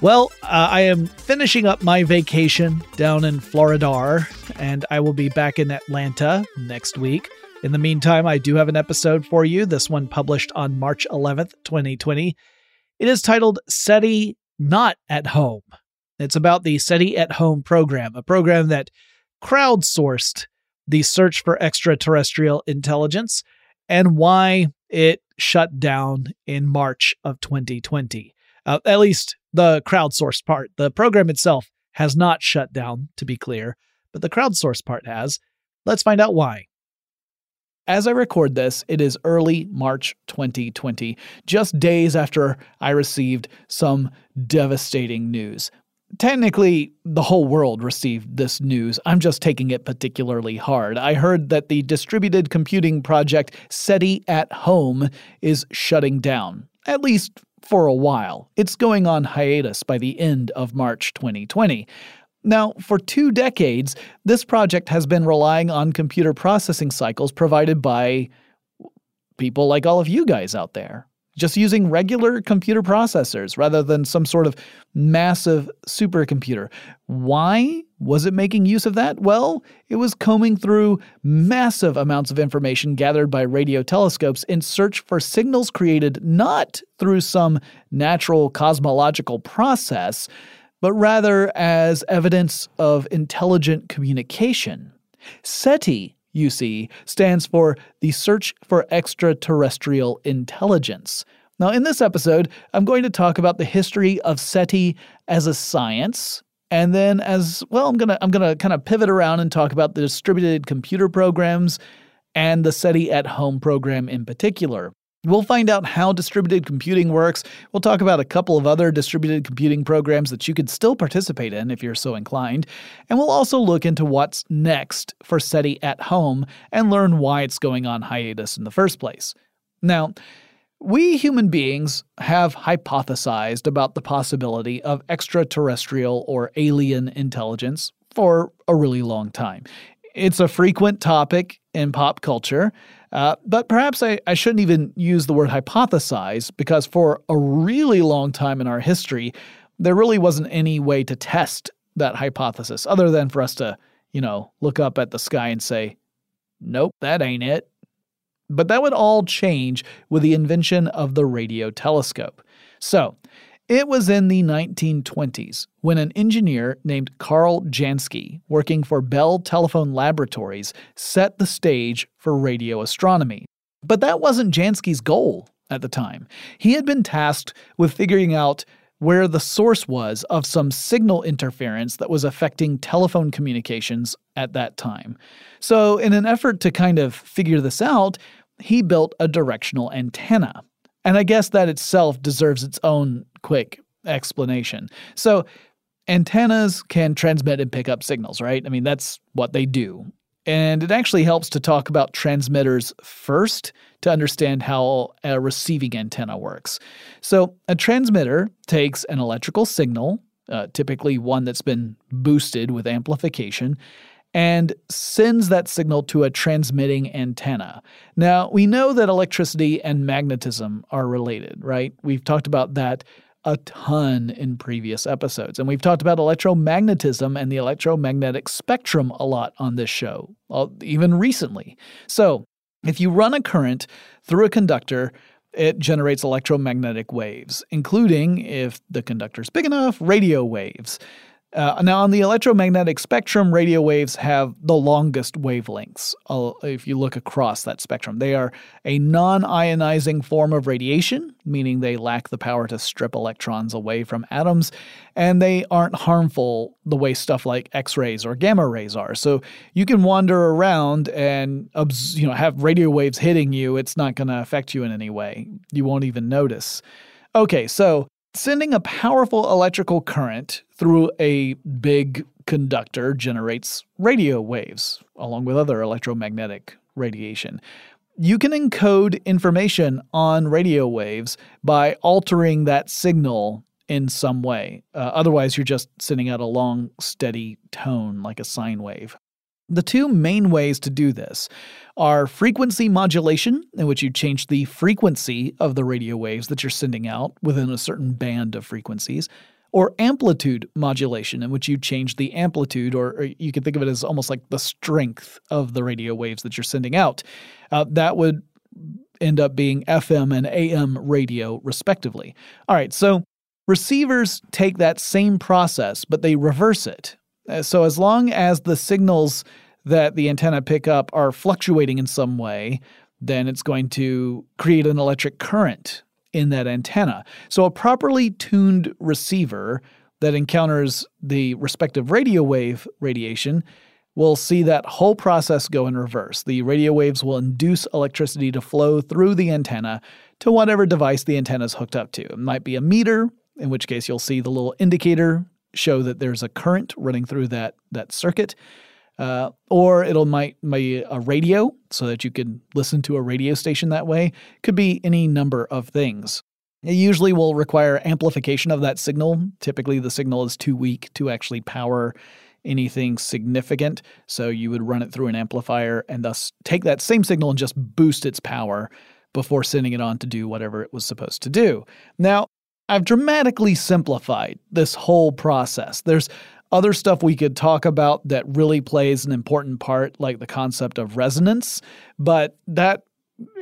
Well, uh, I am finishing up my vacation down in Florida, and I will be back in Atlanta next week. In the meantime, I do have an episode for you, this one published on March 11th, 2020. It is titled SETI Not at Home. It's about the SETI at Home program, a program that crowdsourced the search for extraterrestrial intelligence and why it shut down in March of 2020. Uh, at least the crowdsourced part. The program itself has not shut down, to be clear, but the crowdsourced part has. Let's find out why. As I record this, it is early March 2020, just days after I received some devastating news. Technically, the whole world received this news. I'm just taking it particularly hard. I heard that the distributed computing project SETI at Home is shutting down, at least for a while. It's going on hiatus by the end of March 2020. Now, for two decades, this project has been relying on computer processing cycles provided by people like all of you guys out there just using regular computer processors rather than some sort of massive supercomputer. Why was it making use of that? Well, it was combing through massive amounts of information gathered by radio telescopes in search for signals created not through some natural cosmological process, but rather as evidence of intelligent communication. SETI see, stands for the Search for Extraterrestrial Intelligence. Now, in this episode, I'm going to talk about the history of SETI as a science, and then as well, I'm gonna I'm gonna kind of pivot around and talk about the distributed computer programs and the SETI at Home program in particular. We'll find out how distributed computing works. We'll talk about a couple of other distributed computing programs that you could still participate in if you're so inclined. And we'll also look into what's next for SETI at home and learn why it's going on hiatus in the first place. Now, we human beings have hypothesized about the possibility of extraterrestrial or alien intelligence for a really long time. It's a frequent topic in pop culture. Uh, but perhaps I, I shouldn't even use the word hypothesize because for a really long time in our history, there really wasn't any way to test that hypothesis other than for us to, you know, look up at the sky and say, nope, that ain't it. But that would all change with the invention of the radio telescope. So, It was in the 1920s when an engineer named Karl Jansky, working for Bell Telephone Laboratories, set the stage for radio astronomy. But that wasn't Jansky's goal at the time. He had been tasked with figuring out where the source was of some signal interference that was affecting telephone communications at that time. So, in an effort to kind of figure this out, he built a directional antenna. And I guess that itself deserves its own quick explanation. So, antennas can transmit and pick up signals, right? I mean, that's what they do. And it actually helps to talk about transmitters first to understand how a receiving antenna works. So, a transmitter takes an electrical signal, uh, typically one that's been boosted with amplification, and sends that signal to a transmitting antenna. Now, we know that electricity and magnetism are related, right? We've talked about that a ton in previous episodes. And we've talked about electromagnetism and the electromagnetic spectrum a lot on this show, uh, even recently. So, if you run a current through a conductor, it generates electromagnetic waves, including, if the conductor is big enough, radio waves. Uh, now, on the electromagnetic spectrum, radio waves have the longest wavelengths. Uh, if you look across that spectrum, they are a non ionizing form of radiation, meaning they lack the power to strip electrons away from atoms, and they aren't harmful the way stuff like X rays or gamma rays are. So you can wander around and you know have radio waves hitting you. It's not going to affect you in any way. You won't even notice. Okay, so Sending a powerful electrical current through a big conductor generates radio waves, along with other electromagnetic radiation. You can encode information on radio waves by altering that signal in some way. Uh, otherwise, you're just sending out a long, steady tone like a sine wave. The two main ways to do this are frequency modulation, in which you change the frequency of the radio waves that you're sending out within a certain band of frequencies, or amplitude modulation, in which you change the amplitude, or, or you can think of it as almost like the strength of the radio waves that you're sending out. Uh, that would end up being FM and AM radio, respectively. All right, so receivers take that same process, but they reverse it. Uh, so as long as the signals that the antenna pick up are fluctuating in some way, then it's going to create an electric current in that antenna. So a properly tuned receiver that encounters the respective radio wave radiation will see that whole process go in reverse. The radio waves will induce electricity to flow through the antenna to whatever device the antenna is hooked up to. It might be a meter, in which case you'll see the little indicator show that there's a current running through that that circuit. Uh, or it'll might be a radio so that you can listen to a radio station that way. Could be any number of things. It usually will require amplification of that signal. Typically, the signal is too weak to actually power anything significant. So you would run it through an amplifier and thus take that same signal and just boost its power before sending it on to do whatever it was supposed to do. Now, I've dramatically simplified this whole process. There's other stuff we could talk about that really plays an important part, like the concept of resonance, but that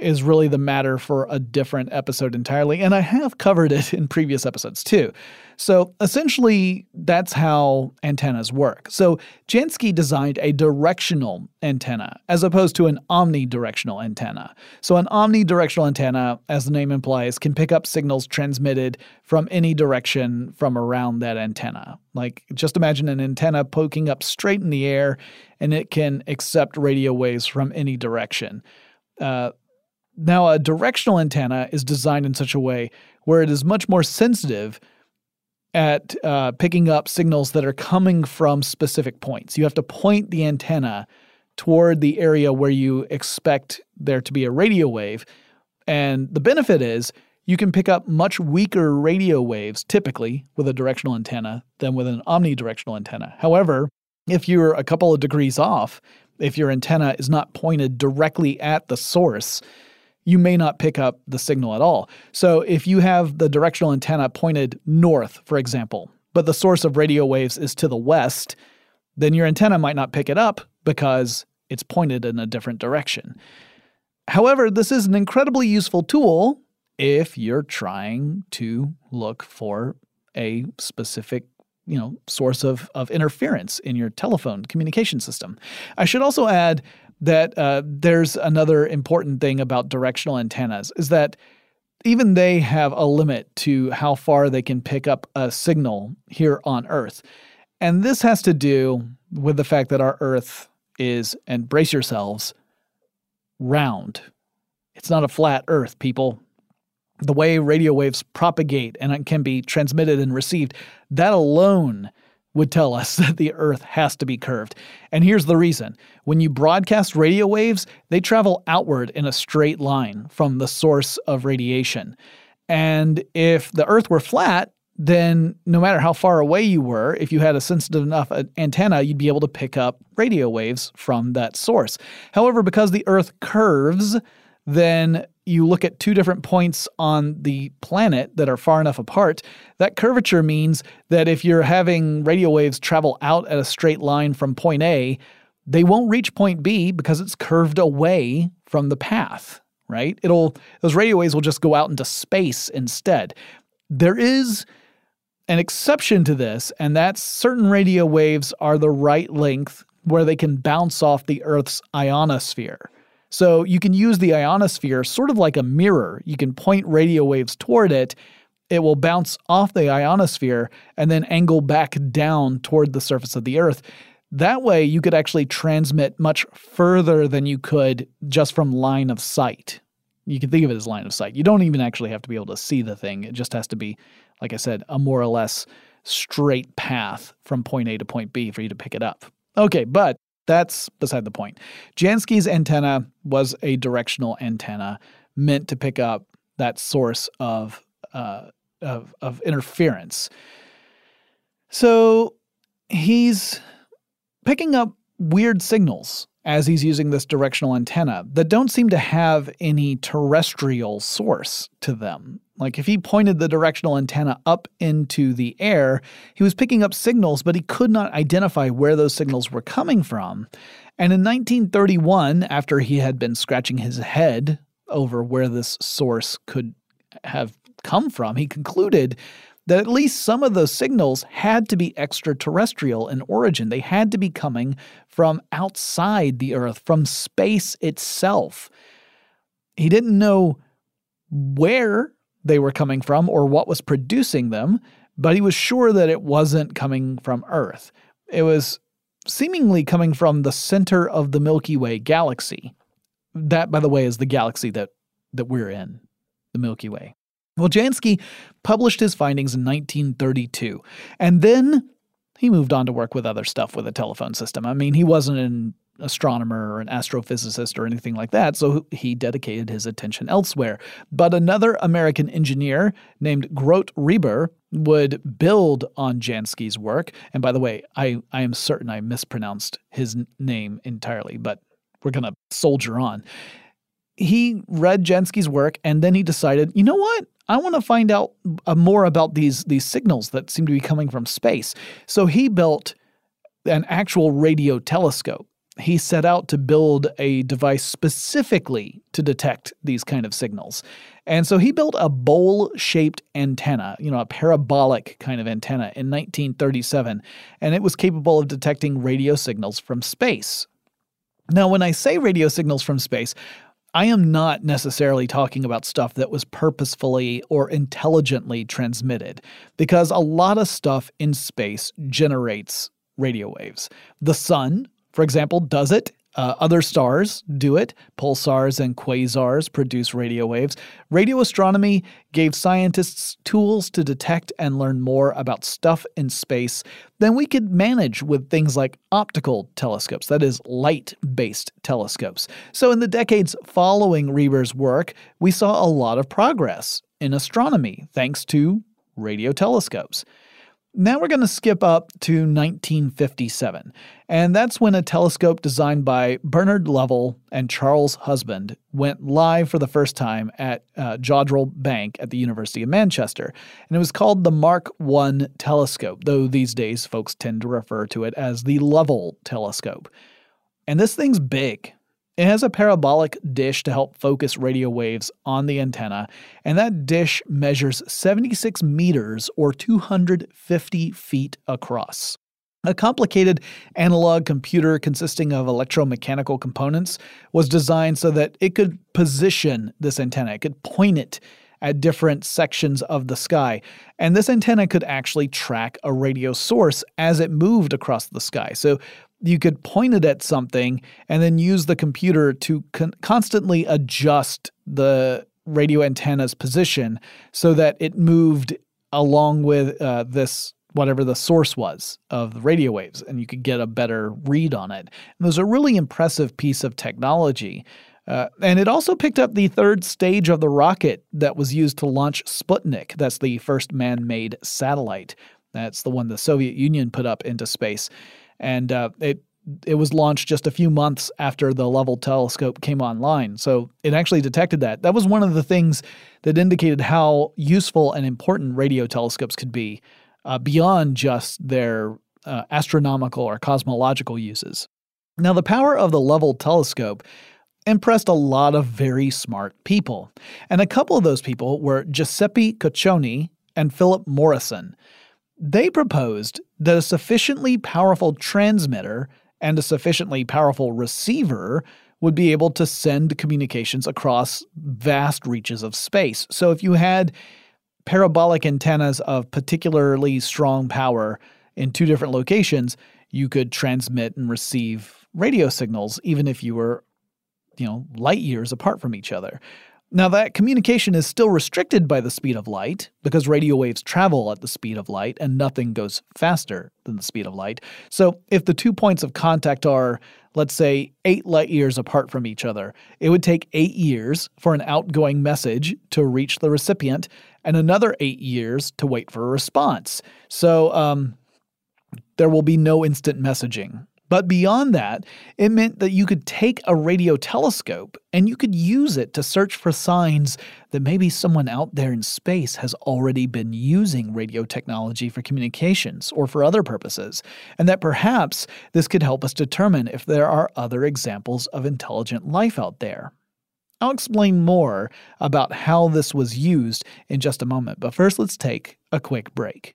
is really the matter for a different episode entirely. And I have covered it in previous episodes too. So essentially, that's how antennas work. So Jansky designed a directional antenna as opposed to an omnidirectional antenna. So an omnidirectional antenna, as the name implies, can pick up signals transmitted from any direction from around that antenna. Like just imagine an antenna poking up straight in the air and it can accept radio waves from any direction. Uh, now, a directional antenna is designed in such a way where it is much more sensitive at uh, picking up signals that are coming from specific points. You have to point the antenna toward the area where you expect there to be a radio wave. And the benefit is you can pick up much weaker radio waves typically with a directional antenna than with an omnidirectional antenna. However, if you're a couple of degrees off, if your antenna is not pointed directly at the source, you may not pick up the signal at all. So if you have the directional antenna pointed north, for example, but the source of radio waves is to the west, then your antenna might not pick it up because it's pointed in a different direction. However, this is an incredibly useful tool if you're trying to look for a specific you know source of, of interference in your telephone communication system. I should also add that uh, there's another important thing about directional antennas is that even they have a limit to how far they can pick up a signal here on Earth. And this has to do with the fact that our Earth is, and brace yourselves, round. It's not a flat Earth, people. The way radio waves propagate and can be transmitted and received, that alone would tell us that the Earth has to be curved. And here's the reason when you broadcast radio waves, they travel outward in a straight line from the source of radiation. And if the Earth were flat, then no matter how far away you were, if you had a sensitive enough uh, antenna, you'd be able to pick up radio waves from that source. However, because the Earth curves, then you look at two different points on the planet that are far enough apart, that curvature means that if you're having radio waves travel out at a straight line from point A, they won't reach point B because it's curved away from the path, right? It'll those radio waves will just go out into space instead. There is an exception to this, and that's certain radio waves are the right length where they can bounce off the Earth's ionosphere. So you can use the ionosphere sort of like a mirror. You can point radio waves toward it. It will bounce off the ionosphere and then angle back down toward the surface of the Earth. That way, you could actually transmit much further than you could just from line of sight. You can think of it as line of sight. You don't even actually have to be able to see the thing. It just has to be, like I said, a more or less straight path from point A to point B for you to pick it up. Okay, but that's beside the point. Jansky's antenna was a directional antenna meant to pick up that source of uh, of, of interference. So he's picking up weird signals as he's using this directional antenna that don't seem to have any terrestrial source to them. Like if he pointed the directional antenna up into the air, he was picking up signals, but he could not identify where those signals were coming from. And in 1931, after he had been scratching his head over where this source could have come from, he concluded that at least some of those signals had to be extraterrestrial in origin. They had to be coming from outside the Earth, from space itself. He didn't know where they were coming from or what was producing them, but he was sure that it wasn't coming from Earth. It was seemingly coming from the center of the Milky Way galaxy. That, by the way, is the galaxy that, that we're in, the Milky Way. Well, Jansky published his findings in 1932, and then he moved on to work with other stuff with a telephone system. I mean, he wasn't an astronomer or an astrophysicist or anything like that, so he dedicated his attention elsewhere. But another American engineer named Grote Reber would build on Jansky's work. And by the way, I, I am certain I mispronounced his name entirely, but we're going to soldier on. He read Jansky's work and then he decided, you know what? I want to find out uh, more about these these signals that seem to be coming from space. So he built an actual radio telescope. He set out to build a device specifically to detect these kind of signals. And so he built a bowl-shaped antenna, you know, a parabolic kind of antenna in 1937, and it was capable of detecting radio signals from space. Now, when I say radio signals from space, I am not necessarily talking about stuff that was purposefully or intelligently transmitted, because a lot of stuff in space generates radio waves. The sun, for example, does it uh, other stars do it. Pulsars and quasars produce radio waves. Radio astronomy gave scientists tools to detect and learn more about stuff in space than we could manage with things like optical telescopes, that is, light based telescopes. So, in the decades following Reber's work, we saw a lot of progress in astronomy thanks to radio telescopes. Now we're going to skip up to 1957, and that's when a telescope designed by Bernard Lovell and Charles Husband went live for the first time at uh, Jodrell Bank at the University of Manchester. And it was called the Mark I telescope, though these days folks tend to refer to it as the Lovell telescope. And this thing's big. It has a parabolic dish to help focus radio waves on the antenna, and that dish measures 76 meters or 250 feet across. A complicated analog computer consisting of electromechanical components was designed so that it could position this antenna, it could point it at different sections of the sky. And this antenna could actually track a radio source as it moved across the sky. So you could point it at something and then use the computer to con- constantly adjust the radio antenna's position so that it moved along with uh, this whatever the source was of the radio waves and you could get a better read on it. And it was a really impressive piece of technology. Uh, and it also picked up the third stage of the rocket that was used to launch Sputnik. That's the first man made satellite. That's the one the Soviet Union put up into space. And uh, it it was launched just a few months after the Lovell telescope came online. So it actually detected that. That was one of the things that indicated how useful and important radio telescopes could be uh, beyond just their uh, astronomical or cosmological uses. Now, the power of the Lovell telescope impressed a lot of very smart people. And a couple of those people were Giuseppe Cocconi and Philip Morrison. They proposed that a sufficiently powerful transmitter and a sufficiently powerful receiver would be able to send communications across vast reaches of space. So if you had parabolic antennas of particularly strong power in two different locations, you could transmit and receive radio signals even if you were you know, light years apart from each other. Now, that communication is still restricted by the speed of light because radio waves travel at the speed of light and nothing goes faster than the speed of light. So, if the two points of contact are, let's say, eight light years apart from each other, it would take eight years for an outgoing message to reach the recipient and another eight years to wait for a response. So, um, there will be no instant messaging but beyond that, it meant that you could take a radio telescope and you could use it to search for signs that maybe someone out there in space has already been using radio technology for communications or for other purposes, and that perhaps this could help us determine if there are other examples of intelligent life out there. I'll explain more about how this was used in just a moment, but first let's take a quick break.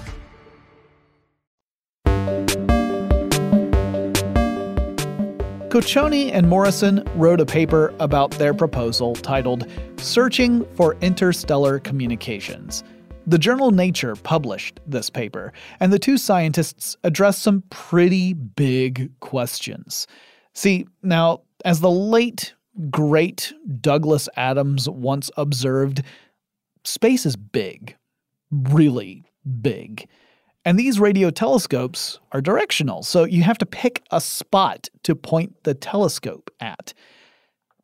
Cocconi and Morrison wrote a paper about their proposal titled Searching for Interstellar Communications. The journal Nature published this paper, and the two scientists addressed some pretty big questions. See, now, as the late, great Douglas Adams once observed, space is big. Really big. And these radio telescopes are directional, so you have to pick a spot to point the telescope at.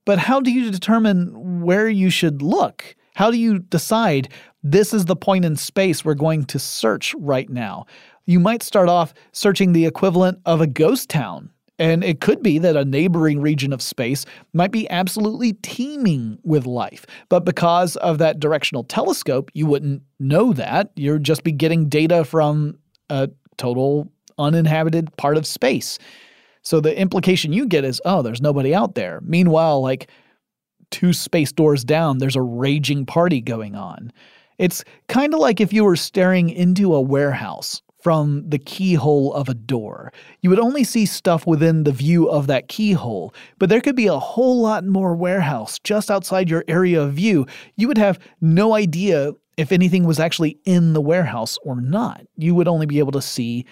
But how do you determine where you should look? How do you decide this is the point in space we're going to search right now? You might start off searching the equivalent of a ghost town and it could be that a neighboring region of space might be absolutely teeming with life. But because of that directional telescope, you wouldn't know that. You'd just be getting data from a total uninhabited part of space. So the implication you get is, oh, there's nobody out there. Meanwhile, like two space doors down, there's a raging party going on. It's kind of like if you were staring into a warehouse from the keyhole of a door. You would only see stuff within the view of that keyhole, but there could be a whole lot more warehouse just outside your area of view. You would have no idea if anything was actually in the warehouse or not. You would only be able to see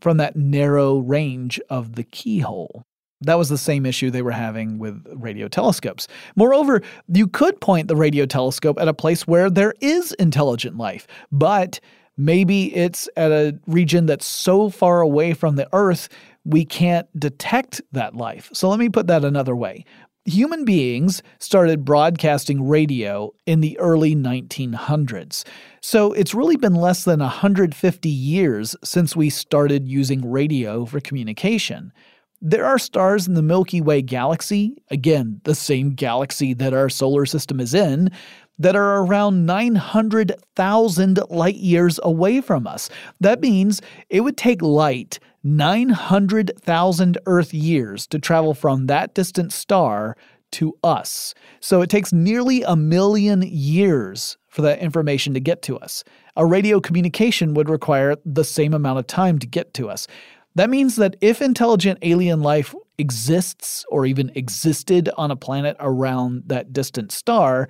from that narrow range of the keyhole. That was the same issue they were having with radio telescopes. Moreover, you could point the radio telescope at a place where there is intelligent life, but Maybe it's at a region that's so far away from the Earth, we can't detect that life. So let me put that another way. Human beings started broadcasting radio in the early 1900s. So it's really been less than 150 years since we started using radio for communication. There are stars in the Milky Way galaxy, again, the same galaxy that our solar system is in, that are around 900,000 light years away from us. That means it would take light 900,000 Earth years to travel from that distant star to us. So it takes nearly a million years for that information to get to us. A radio communication would require the same amount of time to get to us. That means that if intelligent alien life exists or even existed on a planet around that distant star,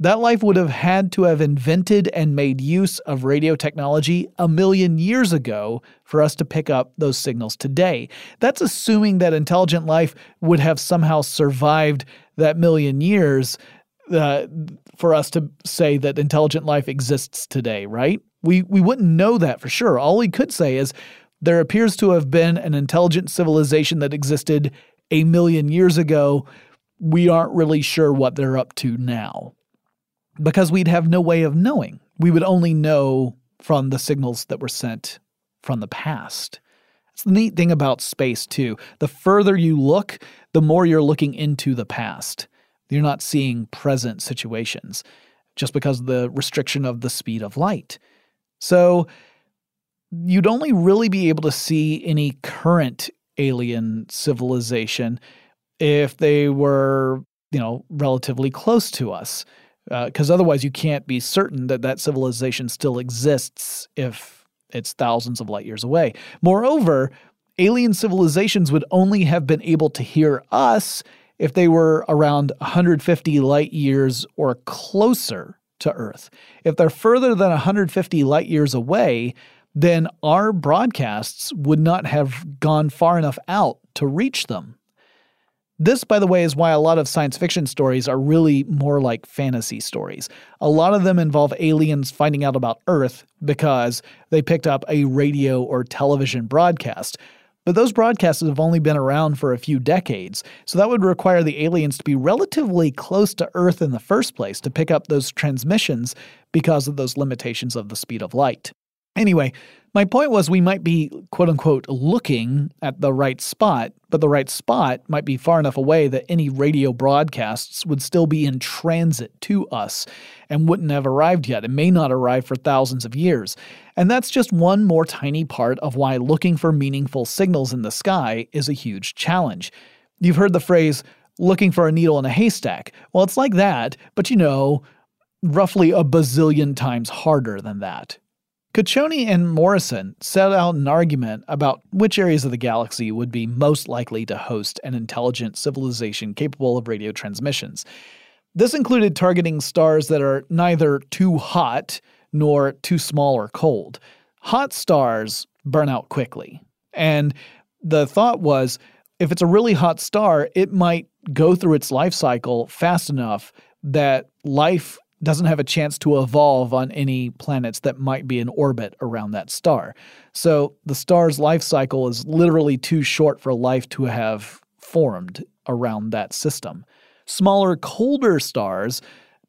that life would have had to have invented and made use of radio technology a million years ago for us to pick up those signals today. That's assuming that intelligent life would have somehow survived that million years uh, for us to say that intelligent life exists today, right? We, we wouldn't know that for sure. All we could say is there appears to have been an intelligent civilization that existed a million years ago. We aren't really sure what they're up to now because we'd have no way of knowing. We would only know from the signals that were sent from the past. It's the neat thing about space, too. The further you look, the more you're looking into the past. You're not seeing present situations just because of the restriction of the speed of light. So you'd only really be able to see any current alien civilization if they were, you know, relatively close to us because uh, otherwise you can't be certain that that civilization still exists if it's thousands of light years away. Moreover, alien civilizations would only have been able to hear us if they were around 150 light years or closer to Earth. If they're further than 150 light years away, then our broadcasts would not have gone far enough out to reach them. This, by the way, is why a lot of science fiction stories are really more like fantasy stories. A lot of them involve aliens finding out about Earth because they picked up a radio or television broadcast. But those broadcasts have only been around for a few decades, so that would require the aliens to be relatively close to Earth in the first place to pick up those transmissions because of those limitations of the speed of light. Anyway, my point was we might be quote unquote looking at the right spot, but the right spot might be far enough away that any radio broadcasts would still be in transit to us and wouldn't have arrived yet. It may not arrive for thousands of years. And that's just one more tiny part of why looking for meaningful signals in the sky is a huge challenge. You've heard the phrase, looking for a needle in a haystack. Well, it's like that, but you know, roughly a bazillion times harder than that. Cocconi and Morrison set out an argument about which areas of the galaxy would be most likely to host an intelligent civilization capable of radio transmissions. This included targeting stars that are neither too hot nor too small or cold. Hot stars burn out quickly. And the thought was if it's a really hot star, it might go through its life cycle fast enough that life doesn't have a chance to evolve on any planets that might be in orbit around that star. So the star's life cycle is literally too short for life to have formed around that system. Smaller, colder stars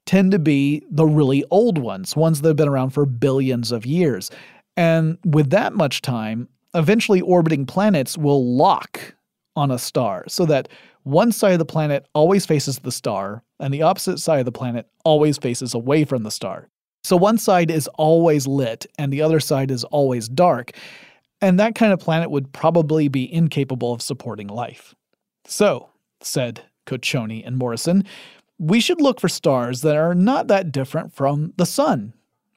tend to be the really old ones, ones that have been around for billions of years. And with that much time, eventually orbiting planets will lock on a star so that one side of the planet always faces the star, and the opposite side of the planet always faces away from the star. So one side is always lit, and the other side is always dark. And that kind of planet would probably be incapable of supporting life. So, said Cocconi and Morrison, we should look for stars that are not that different from the Sun.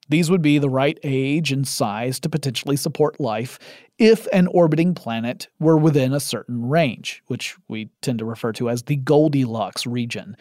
These would be the right age and size to potentially support life if an orbiting planet were within a certain range, which we tend to refer to as the Goldilocks region.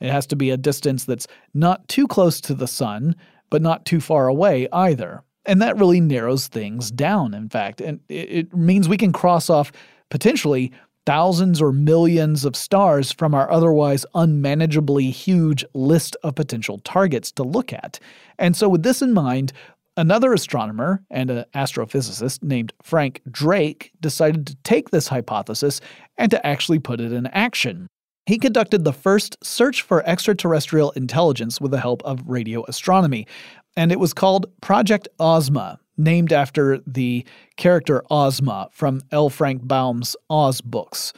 It has to be a distance that's not too close to the sun, but not too far away either. And that really narrows things down, in fact. And it means we can cross off potentially thousands or millions of stars from our otherwise unmanageably huge list of potential targets to look at. And so, with this in mind, another astronomer and an astrophysicist named Frank Drake decided to take this hypothesis and to actually put it in action. He conducted the first search for extraterrestrial intelligence with the help of radio astronomy, and it was called Project Ozma, named after the character Ozma from L. Frank Baum's Oz books.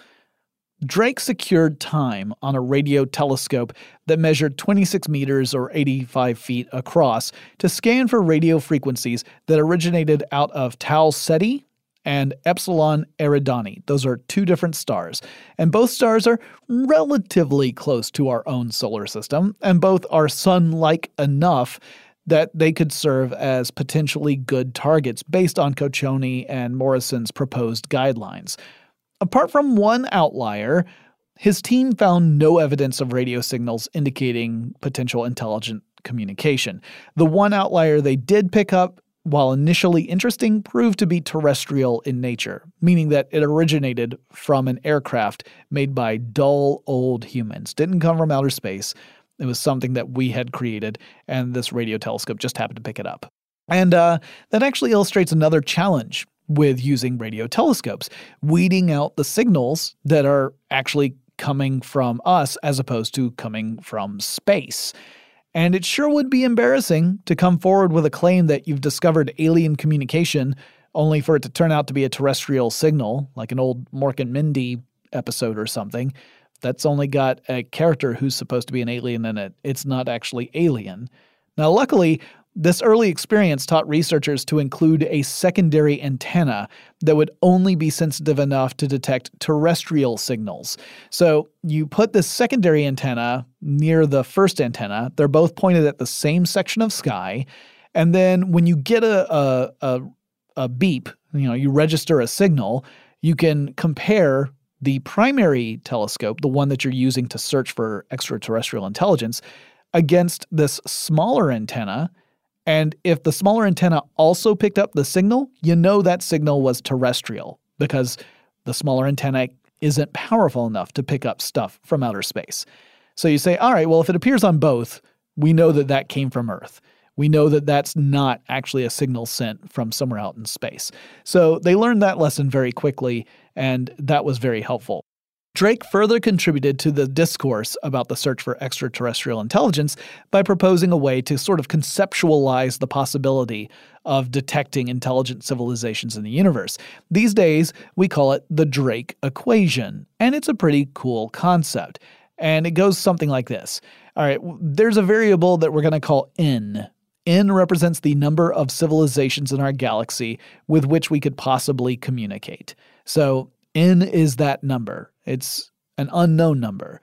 Drake secured time on a radio telescope that measured 26 meters or 85 feet across to scan for radio frequencies that originated out of Tau Ceti and Epsilon Eridani. Those are two different stars, and both stars are relatively close to our own solar system, and both are sun like enough that they could serve as potentially good targets based on Cocconi and Morrison's proposed guidelines. Apart from one outlier, his team found no evidence of radio signals indicating potential intelligent communication. The one outlier they did pick up, while initially interesting, proved to be terrestrial in nature, meaning that it originated from an aircraft made by dull old humans. Didn't come from outer space, it was something that we had created, and this radio telescope just happened to pick it up. And uh, that actually illustrates another challenge with using radio telescopes, weeding out the signals that are actually coming from us as opposed to coming from space. And it sure would be embarrassing to come forward with a claim that you've discovered alien communication only for it to turn out to be a terrestrial signal, like an old Mork and Mindy episode or something that's only got a character who's supposed to be an alien in it. It's not actually alien. Now, luckily, this early experience taught researchers to include a secondary antenna that would only be sensitive enough to detect terrestrial signals. So you put this secondary antenna near the first antenna, they're both pointed at the same section of sky. And then when you get a, a, a, a beep, you know, you register a signal, you can compare the primary telescope, the one that you're using to search for extraterrestrial intelligence, against this smaller antenna. And if the smaller antenna also picked up the signal, you know that signal was terrestrial because the smaller antenna isn't powerful enough to pick up stuff from outer space. So you say, all right, well, if it appears on both, we know that that came from Earth. We know that that's not actually a signal sent from somewhere out in space. So they learned that lesson very quickly and that was very helpful. Drake further contributed to the discourse about the search for extraterrestrial intelligence by proposing a way to sort of conceptualize the possibility of detecting intelligent civilizations in the universe. These days, we call it the Drake equation, and it's a pretty cool concept. And it goes something like this All right, there's a variable that we're going to call n. N represents the number of civilizations in our galaxy with which we could possibly communicate. So N is that number, it's an unknown number.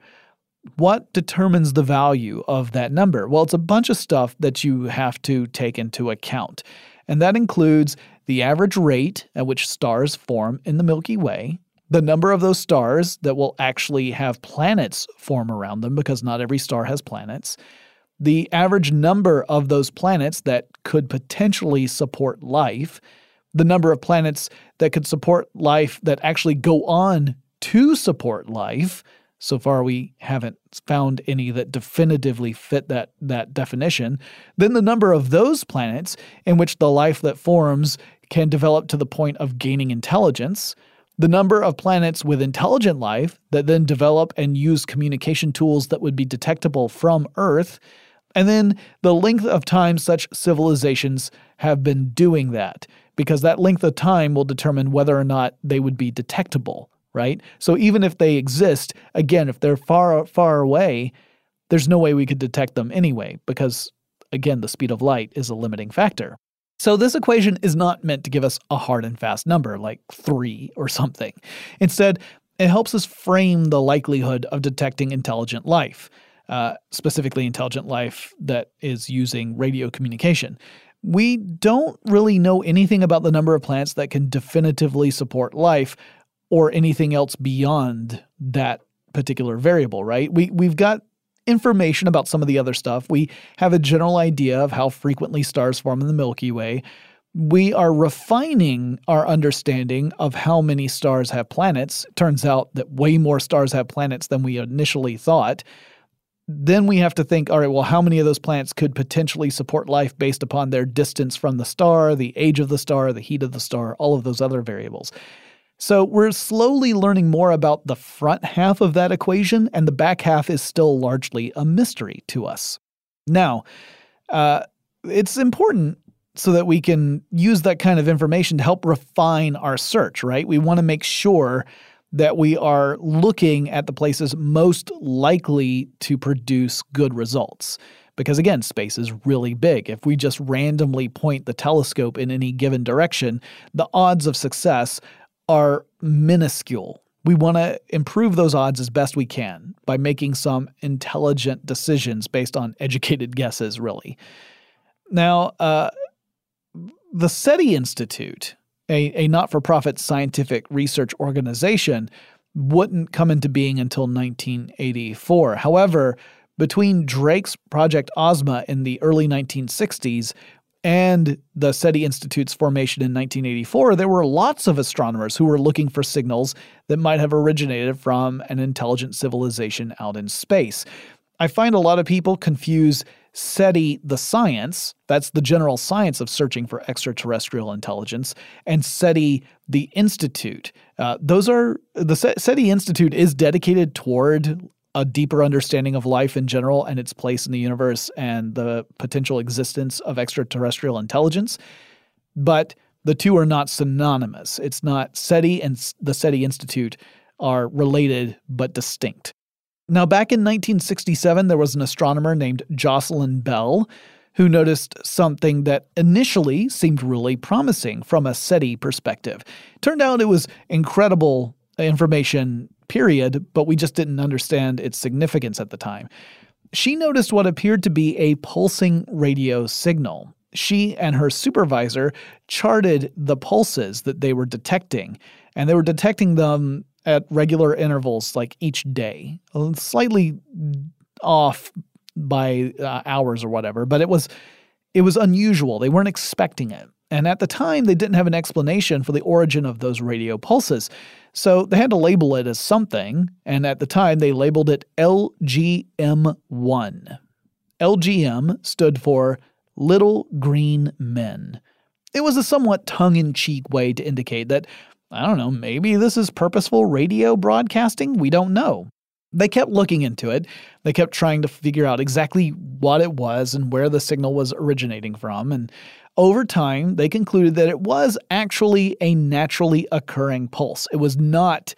What determines the value of that number? Well, it's a bunch of stuff that you have to take into account. And that includes the average rate at which stars form in the Milky Way, the number of those stars that will actually have planets form around them, because not every star has planets, the average number of those planets that could potentially support life, the number of planets that could support life that actually go on to support life. So far, we haven't found any that definitively fit that, that definition. Then the number of those planets in which the life that forms can develop to the point of gaining intelligence, the number of planets with intelligent life that then develop and use communication tools that would be detectable from Earth, and then the length of time such civilizations have been doing that, because that length of time will determine whether or not they would be detectable, right? So even if they exist, again, if they're far, far away, there's no way we could detect them anyway, because again, the speed of light is a limiting factor. So this equation is not meant to give us a hard and fast number like 3 or something. Instead, it helps us frame the likelihood of detecting intelligent life uh, specifically intelligent life that is using radio communication. We don't really know anything about the number of plants that can definitively support life or anything else beyond that particular variable, right? We we've got information about some of the other stuff. We have a general idea of how frequently stars form in the Milky Way. We are refining our understanding of how many stars have planets. Turns out that way more stars have planets than we initially thought then we have to think all right, well, how many of those planets could potentially support life based upon their distance from the star, the age of the star, the heat of the star, all of those other variables. So we're slowly learning more about the front half of that equation, and the back half is still largely a mystery to us. Now, uh, it's important so that we can use that kind of information to help refine our search, right? We want to make sure that we are looking at the places most likely to produce good results. Because again, space is really big. If we just randomly point the telescope in any given direction, the odds of success are minuscule. We want to improve those odds as best we can by making some intelligent decisions based on educated guesses, really. Now, uh, the SETI Institute a, a not for profit scientific research organization, wouldn't come into being until 1984. However, between Drake's Project Ozma in the early 1960s and the SETI Institute's formation in 1984, there were lots of astronomers who were looking for signals that might have originated from an intelligent civilization out in space. I find a lot of people confuse SETI the science, that's the general science of searching for extraterrestrial intelligence, and SETI the institute. Uh, those are the SETI Institute is dedicated toward a deeper understanding of life in general and its place in the universe and the potential existence of extraterrestrial intelligence. But the two are not synonymous. It's not SETI and the SETI Institute are related but distinct. Now, back in 1967, there was an astronomer named Jocelyn Bell who noticed something that initially seemed really promising from a SETI perspective. Turned out it was incredible information, period, but we just didn't understand its significance at the time. She noticed what appeared to be a pulsing radio signal. She and her supervisor charted the pulses that they were detecting, and they were detecting them at regular intervals, like each day, slightly off by uh, hours or whatever, but it was it was unusual. They weren't expecting it. And at the time, they didn't have an explanation for the origin of those radio pulses. So they had to label it as something, and at the time, they labeled it LGM1. LGM stood for Little Green Men. It was a somewhat tongue in cheek way to indicate that I don't know, maybe this is purposeful radio broadcasting? We don't know. They kept looking into it. They kept trying to figure out exactly what it was and where the signal was originating from. And over time, they concluded that it was actually a naturally occurring pulse. It was not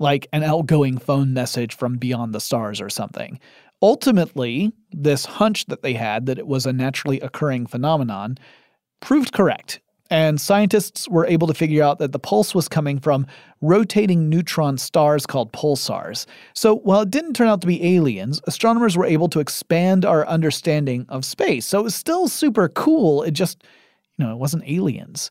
like an outgoing phone message from beyond the stars or something. Ultimately, this hunch that they had that it was a naturally occurring phenomenon proved correct. And scientists were able to figure out that the pulse was coming from rotating neutron stars called pulsars. So while it didn't turn out to be aliens, astronomers were able to expand our understanding of space. So it was still super cool. It just, you know, it wasn't aliens.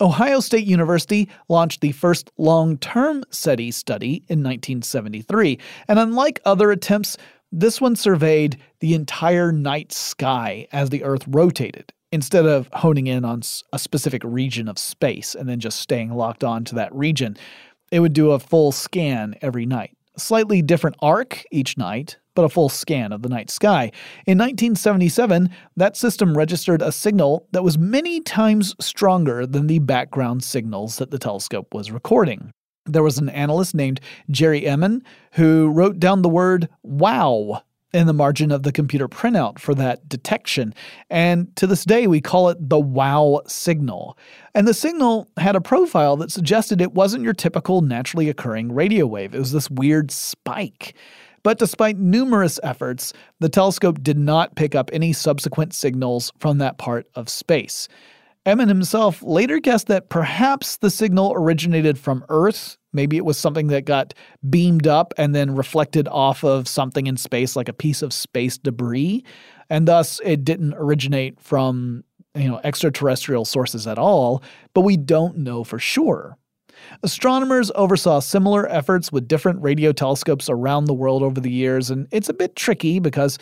Ohio State University launched the first long term SETI study in 1973. And unlike other attempts, this one surveyed the entire night sky as the Earth rotated instead of honing in on a specific region of space and then just staying locked on to that region, it would do a full scan every night. A slightly different arc each night, but a full scan of the night sky. In 1977, that system registered a signal that was many times stronger than the background signals that the telescope was recording. There was an analyst named Jerry Ehman who wrote down the word wow in the margin of the computer printout for that detection. And to this day, we call it the wow signal. And the signal had a profile that suggested it wasn't your typical naturally occurring radio wave, it was this weird spike. But despite numerous efforts, the telescope did not pick up any subsequent signals from that part of space. Ehman himself later guessed that perhaps the signal originated from Earth. Maybe it was something that got beamed up and then reflected off of something in space, like a piece of space debris, and thus it didn't originate from you know extraterrestrial sources at all. But we don't know for sure. Astronomers oversaw similar efforts with different radio telescopes around the world over the years, and it's a bit tricky because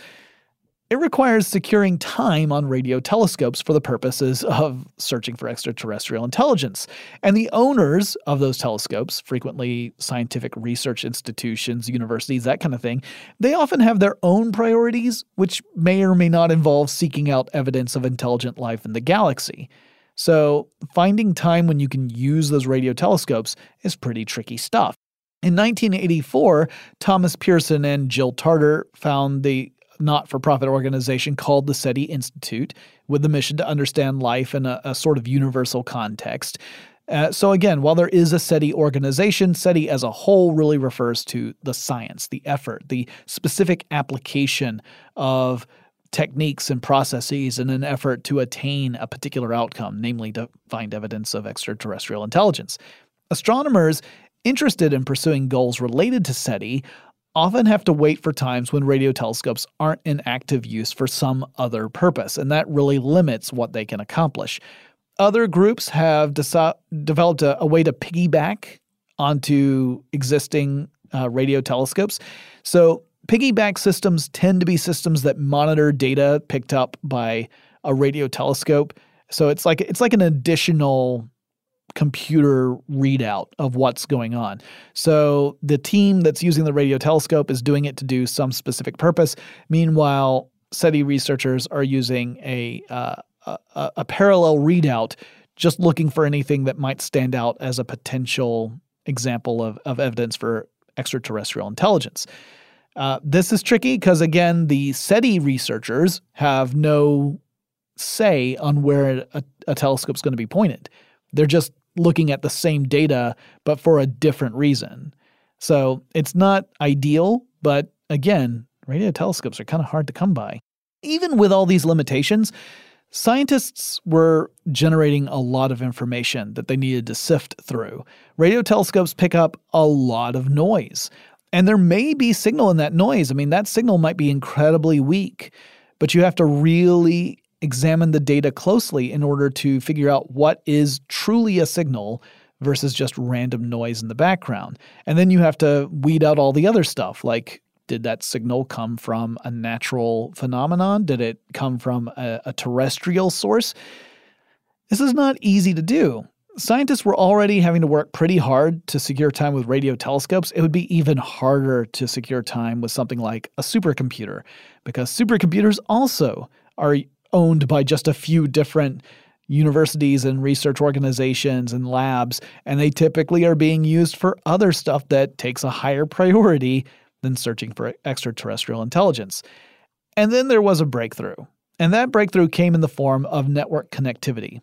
it requires securing time on radio telescopes for the purposes of searching for extraterrestrial intelligence. And the owners of those telescopes, frequently scientific research institutions, universities, that kind of thing, they often have their own priorities, which may or may not involve seeking out evidence of intelligent life in the galaxy. So, finding time when you can use those radio telescopes is pretty tricky stuff. In 1984, Thomas Pierson and Jill Tarter found the not for profit organization called the SETI Institute with the mission to understand life in a, a sort of universal context. Uh, so, again, while there is a SETI organization, SETI as a whole really refers to the science, the effort, the specific application of techniques and processes in an effort to attain a particular outcome, namely to find evidence of extraterrestrial intelligence. Astronomers interested in pursuing goals related to SETI often have to wait for times when radio telescopes aren't in active use for some other purpose, and that really limits what they can accomplish. Other groups have developed a, a, way to piggyback onto existing uh, radio telescopes. So, piggyback systems tend to be systems that monitor data picked up by a radio telescope. So it's like it's like an additional computer readout of what's going on. So the team that's using the radio telescope is doing it to do some specific purpose. Meanwhile, SETI researchers are using a, uh, a, a parallel readout, just looking for anything that might stand out as a potential example of, of evidence for extraterrestrial intelligence. Uh, this is tricky because, again, the SETI researchers have no say on where a, a telescope is going to be pointed. They're just looking at the same data, but for a different reason. So it's not ideal, but again, radio telescopes are kind of hard to come by. Even with all these limitations, scientists were generating a lot of information that they needed to sift through. Radio telescopes pick up a lot of noise, and there may be signal in that noise. I mean, that signal might be incredibly weak, but you have to really examine the data closely in order to figure out what is truly a signal versus just random noise in the background. And then you have to weed out all the other stuff like did that signal come from a natural phenomenon? Did it come from a, a terrestrial source? This is not easy to do. Scientists were already having to work pretty hard to secure time with radio telescopes. It would be even harder to secure time with something like a supercomputer because supercomputers also are owned by just a few different universities and research organizations and labs, and they typically are being used for other stuff that takes a higher priority than searching for extraterrestrial intelligence. And then there was a breakthrough, and that breakthrough came in the form of network connectivity.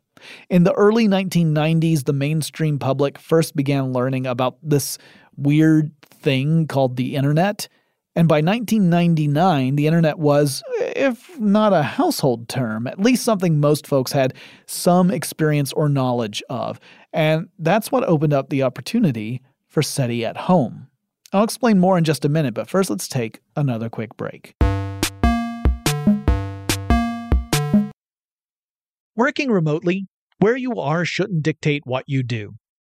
In the early 1990s, the mainstream public first began learning about this weird thing called the internet. And by 1999, the internet was, if not a household term, at least something most folks had some experience or knowledge of. And that's what opened up the opportunity for SETI at home. I'll explain more in just a minute, but first let's take another quick break. Working remotely, where you are shouldn't dictate what you do.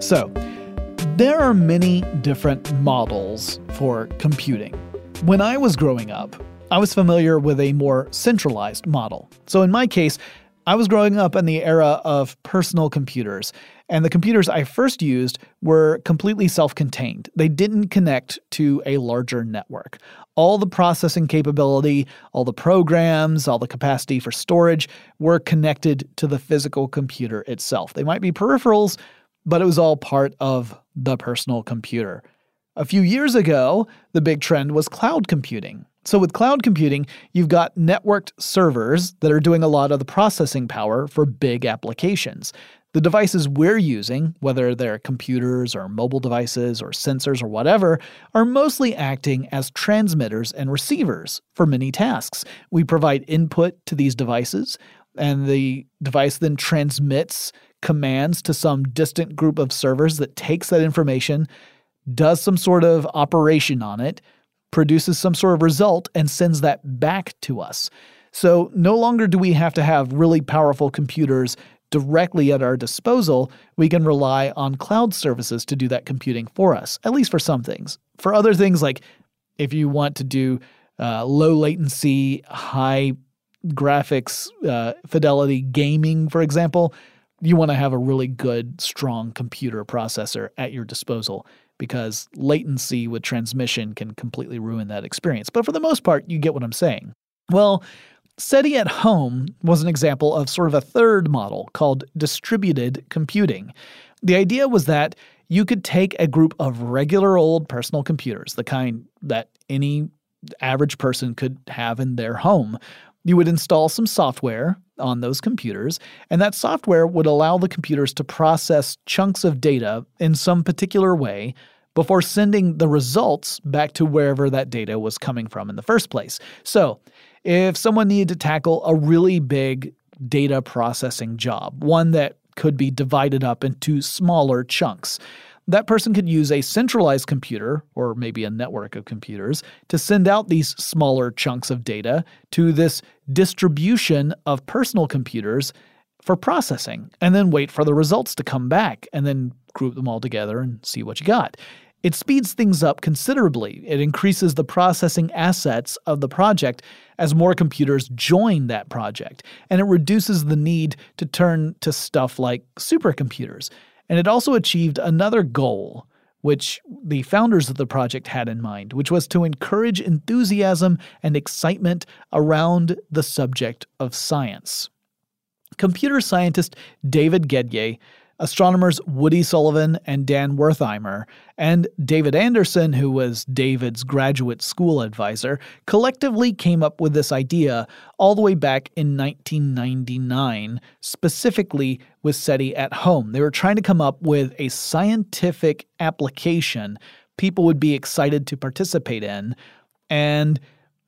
So, there are many different models for computing. When I was growing up, I was familiar with a more centralized model. So, in my case, I was growing up in the era of personal computers, and the computers I first used were completely self contained. They didn't connect to a larger network. All the processing capability, all the programs, all the capacity for storage were connected to the physical computer itself. They might be peripherals, but it was all part of the personal computer. A few years ago, the big trend was cloud computing. So, with cloud computing, you've got networked servers that are doing a lot of the processing power for big applications. The devices we're using, whether they're computers or mobile devices or sensors or whatever, are mostly acting as transmitters and receivers for many tasks. We provide input to these devices, and the device then transmits commands to some distant group of servers that takes that information, does some sort of operation on it, produces some sort of result, and sends that back to us. So no longer do we have to have really powerful computers directly at our disposal. We can rely on cloud services to do that computing for us, at least for some things. For other things, like if you want to do uh, low latency, high graphics uh, fidelity gaming, for example, you want to have a really good, strong computer processor at your disposal because latency with transmission can completely ruin that experience. But for the most part, you get what I'm saying. Well, SETI at home was an example of sort of a third model called distributed computing. The idea was that you could take a group of regular old personal computers, the kind that any average person could have in their home. You would install some software on those computers, and that software would allow the computers to process chunks of data in some particular way before sending the results back to wherever that data was coming from in the first place. So, if someone needed to tackle a really big data processing job, one that could be divided up into smaller chunks, that person could use a centralized computer, or maybe a network of computers, to send out these smaller chunks of data to this distribution of personal computers for processing, and then wait for the results to come back, and then group them all together and see what you got. It speeds things up considerably. It increases the processing assets of the project as more computers join that project, and it reduces the need to turn to stuff like supercomputers. And it also achieved another goal, which the founders of the project had in mind, which was to encourage enthusiasm and excitement around the subject of science. Computer scientist David Gedye astronomers Woody Sullivan and Dan Werthimer, and David Anderson, who was David's graduate school advisor, collectively came up with this idea all the way back in 1999, specifically with SETI at home. They were trying to come up with a scientific application people would be excited to participate in. And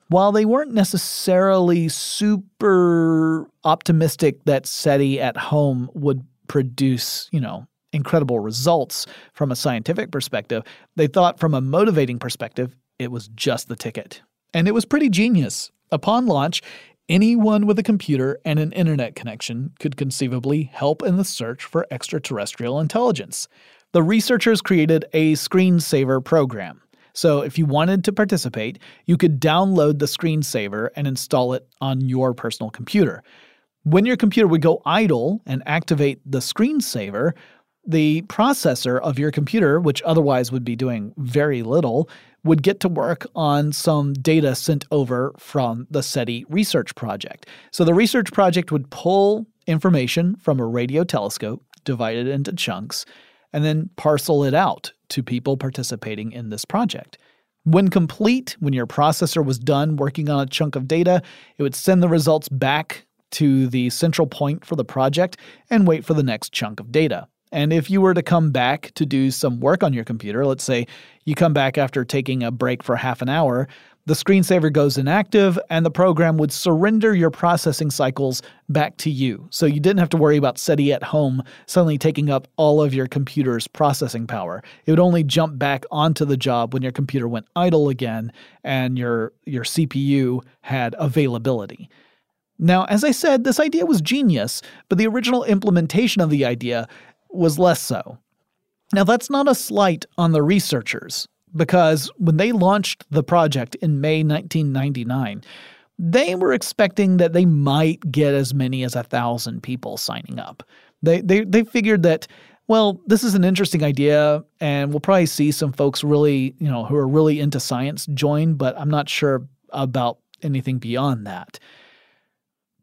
while they weren't necessarily super optimistic that SETI at home would produce, you know, incredible results from a scientific perspective, they thought from a motivating perspective, it was just the ticket. And it was pretty genius. Upon launch, anyone with a computer and an internet connection could conceivably help in the search for extraterrestrial intelligence. The researchers created a screensaver program. So, if you wanted to participate, you could download the screensaver and install it on your personal computer. When your computer would go idle and activate the screensaver, the processor of your computer, which otherwise would be doing very little, would get to work on some data sent over from the SETI research project. So the research project would pull information from a radio telescope, divide it into chunks, and then parcel it out to people participating in this project. When complete, when your processor was done working on a chunk of data, it would send the results back to the central point for the project and wait for the next chunk of data. And if you were to come back to do some work on your computer, let's say you come back after taking a break for half an hour, the screensaver goes inactive and the program would surrender your processing cycles back to you. So you didn't have to worry about SETI at home suddenly taking up all of your computer's processing power. It would only jump back onto the job when your computer went idle again and your, your CPU had availability. Now, as I said, this idea was genius, but the original implementation of the idea was less so. Now, that's not a slight on the researchers, because when they launched the project in May 1999, they were expecting that they might get as many as a thousand people signing up. They, they, they figured that, well, this is an interesting idea, and we'll probably see some folks really, you know, who are really into science join, but I'm not sure about anything beyond that.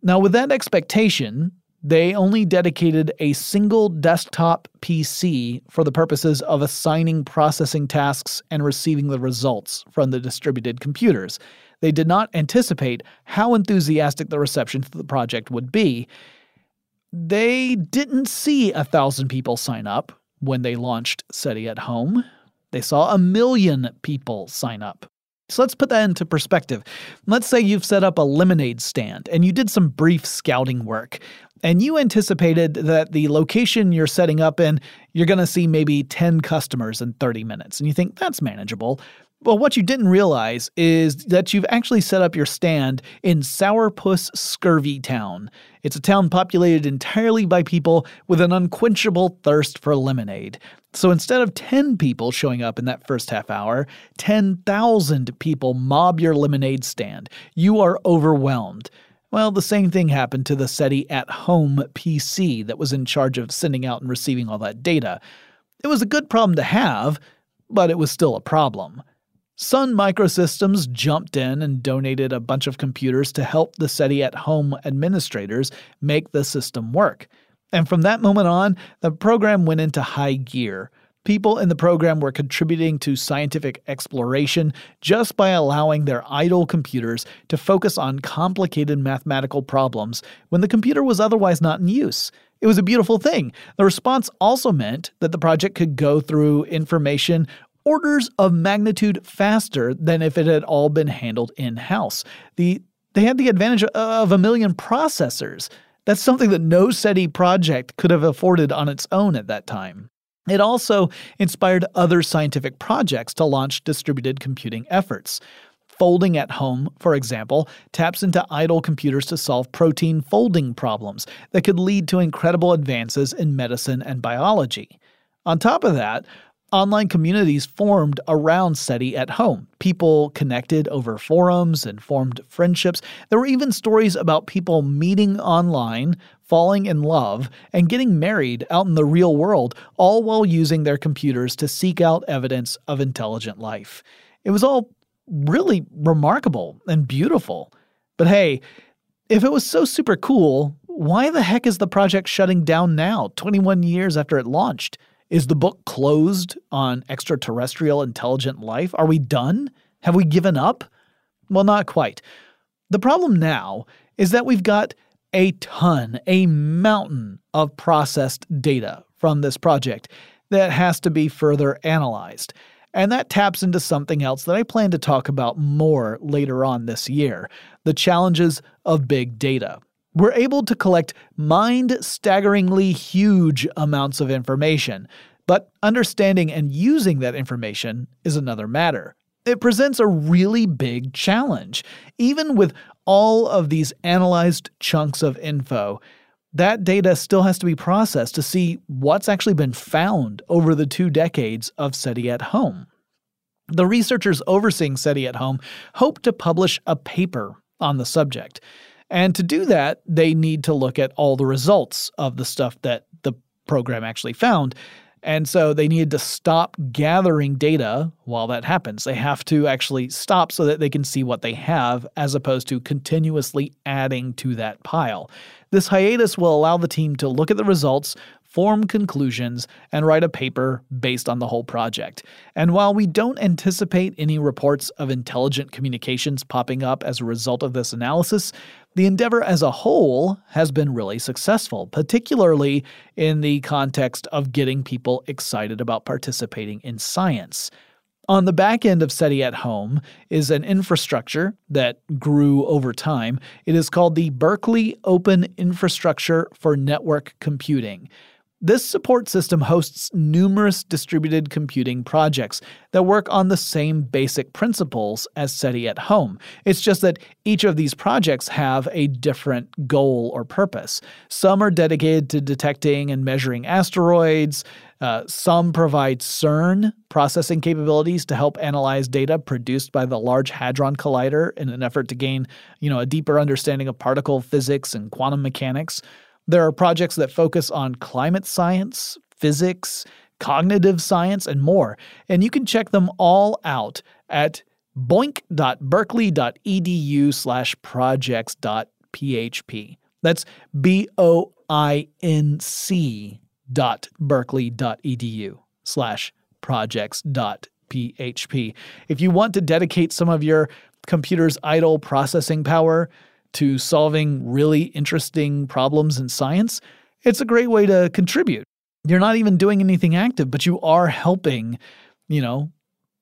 Now, with that expectation, they only dedicated a single desktop PC for the purposes of assigning processing tasks and receiving the results from the distributed computers. They did not anticipate how enthusiastic the reception to the project would be. They didn't see a thousand people sign up when they launched SETI at home. They saw a million people sign up. So let's put that into perspective. Let's say you've set up a lemonade stand and you did some brief scouting work, and you anticipated that the location you're setting up in, you're going to see maybe 10 customers in 30 minutes, and you think that's manageable. Well, what you didn't realize is that you've actually set up your stand in Sourpuss Scurvy Town. It's a town populated entirely by people with an unquenchable thirst for lemonade. So instead of 10 people showing up in that first half hour, 10,000 people mob your lemonade stand. You are overwhelmed. Well, the same thing happened to the SETI at home PC that was in charge of sending out and receiving all that data. It was a good problem to have, but it was still a problem. Sun Microsystems jumped in and donated a bunch of computers to help the SETI at home administrators make the system work. And from that moment on, the program went into high gear. People in the program were contributing to scientific exploration just by allowing their idle computers to focus on complicated mathematical problems when the computer was otherwise not in use. It was a beautiful thing. The response also meant that the project could go through information orders of magnitude faster than if it had all been handled in house. The they had the advantage of a million processors. That's something that no SETI project could have afforded on its own at that time. It also inspired other scientific projects to launch distributed computing efforts. Folding at Home, for example, taps into idle computers to solve protein folding problems that could lead to incredible advances in medicine and biology. On top of that, online communities formed around SETI at home. People connected over forums and formed friendships. There were even stories about people meeting online, falling in love, and getting married out in the real world, all while using their computers to seek out evidence of intelligent life. It was all really remarkable and beautiful. But hey, if it was so super cool, why the heck is the project shutting down now, 21 years after it launched? Is the book closed on extraterrestrial intelligent life? Are we done? Have we given up? Well, not quite. The problem now is that we've got a ton, a mountain of processed data from this project that has to be further analyzed. And that taps into something else that I plan to talk about more later on this year the challenges of big data we're able to collect mind staggeringly huge amounts of information, but understanding and using that information is another matter. It presents a really big challenge. Even with all of these analyzed chunks of info, that data still has to be processed to see what's actually been found over the two decades of SETI at home. The researchers overseeing SETI at home hope to publish a paper on the subject. And to do that, they need to look at all the results of the stuff that the program actually found. And so they needed to stop gathering data while that happens. They have to actually stop so that they can see what they have as opposed to continuously adding to that pile. This hiatus will allow the team to look at the results, form conclusions, and write a paper based on the whole project. And while we don't anticipate any reports of intelligent communications popping up as a result of this analysis, the endeavor as a whole has been really successful, particularly in the context of getting people excited about participating in science. On the back end of SETI at Home is an infrastructure that grew over time. It is called the Berkeley Open Infrastructure for Network Computing. This support system hosts numerous distributed computing projects that work on the same basic principles as SETI at home. It's just that each of these projects have a different goal or purpose. Some are dedicated to detecting and measuring asteroids. Uh, some provide CERN processing capabilities to help analyze data produced by the Large Hadron Collider in an effort to gain, you know, a deeper understanding of particle physics and quantum mechanics. There are projects that focus on climate science, physics, cognitive science, and more, and you can check them all out at boinc.berkeley.edu slash projects.php. That's B O I N C dot berkeley.edu slash projects.php. If you want to dedicate some of your computer's idle processing power to solving really interesting problems in science, it's a great way to contribute. You're not even doing anything active, but you are helping, you know,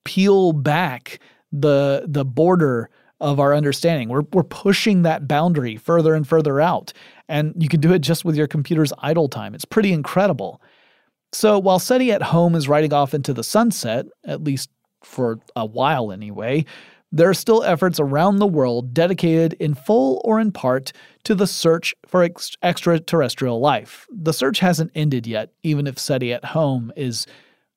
peel back the the border of our understanding. We're we're pushing that boundary further and further out. And you can do it just with your computer's idle time. It's pretty incredible. So while SETI at home is riding off into the sunset, at least for a while anyway, there are still efforts around the world dedicated in full or in part to the search for ex- extraterrestrial life. The search hasn't ended yet, even if SETI at home is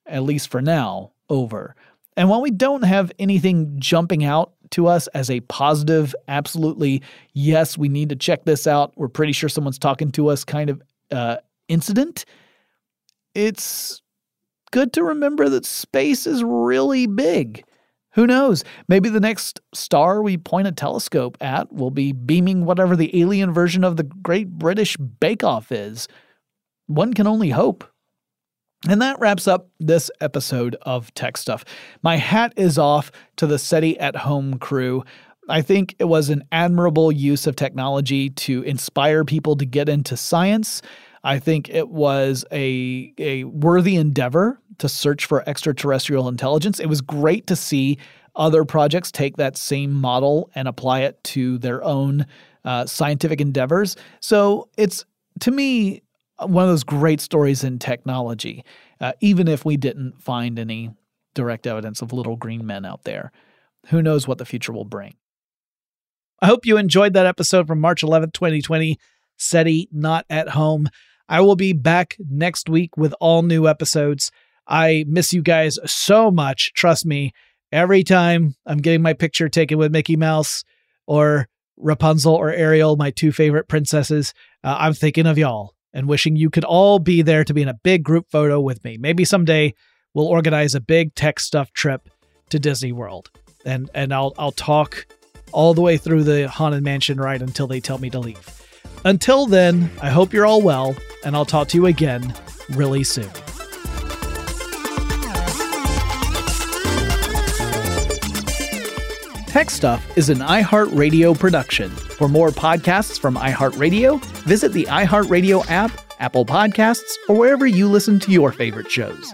at least for now, over. And while we don't have anything jumping out to us as a positive, absolutely, yes, we need to check this out, we're pretty sure someone's talking to us kind of uh, incident, it's good to remember that space is really big. Who knows? Maybe the next star we point a telescope at will be beaming whatever the alien version of the Great British Bake Off is. One can only hope. And that wraps up this episode of Tech Stuff. My hat is off to the SETI at Home crew. I think it was an admirable use of technology to inspire people to get into science. I think it was a, a worthy endeavor to search for extraterrestrial intelligence. It was great to see other projects take that same model and apply it to their own uh, scientific endeavors. So it's, to me, one of those great stories in technology, uh, even if we didn't find any direct evidence of little green men out there. Who knows what the future will bring? I hope you enjoyed that episode from March 11th, 2020. SETI not at home. I will be back next week with all new episodes. I miss you guys so much. Trust me, every time I'm getting my picture taken with Mickey Mouse or Rapunzel or Ariel, my two favorite princesses, uh, I'm thinking of y'all and wishing you could all be there to be in a big group photo with me. Maybe someday we'll organize a big tech stuff trip to Disney World. And and I'll I'll talk all the way through the haunted mansion ride until they tell me to leave. Until then, I hope you're all well, and I'll talk to you again really soon. Tech Stuff is an iHeartRadio production. For more podcasts from iHeartRadio, visit the iHeartRadio app, Apple Podcasts, or wherever you listen to your favorite shows.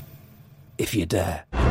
if you dare.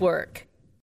work.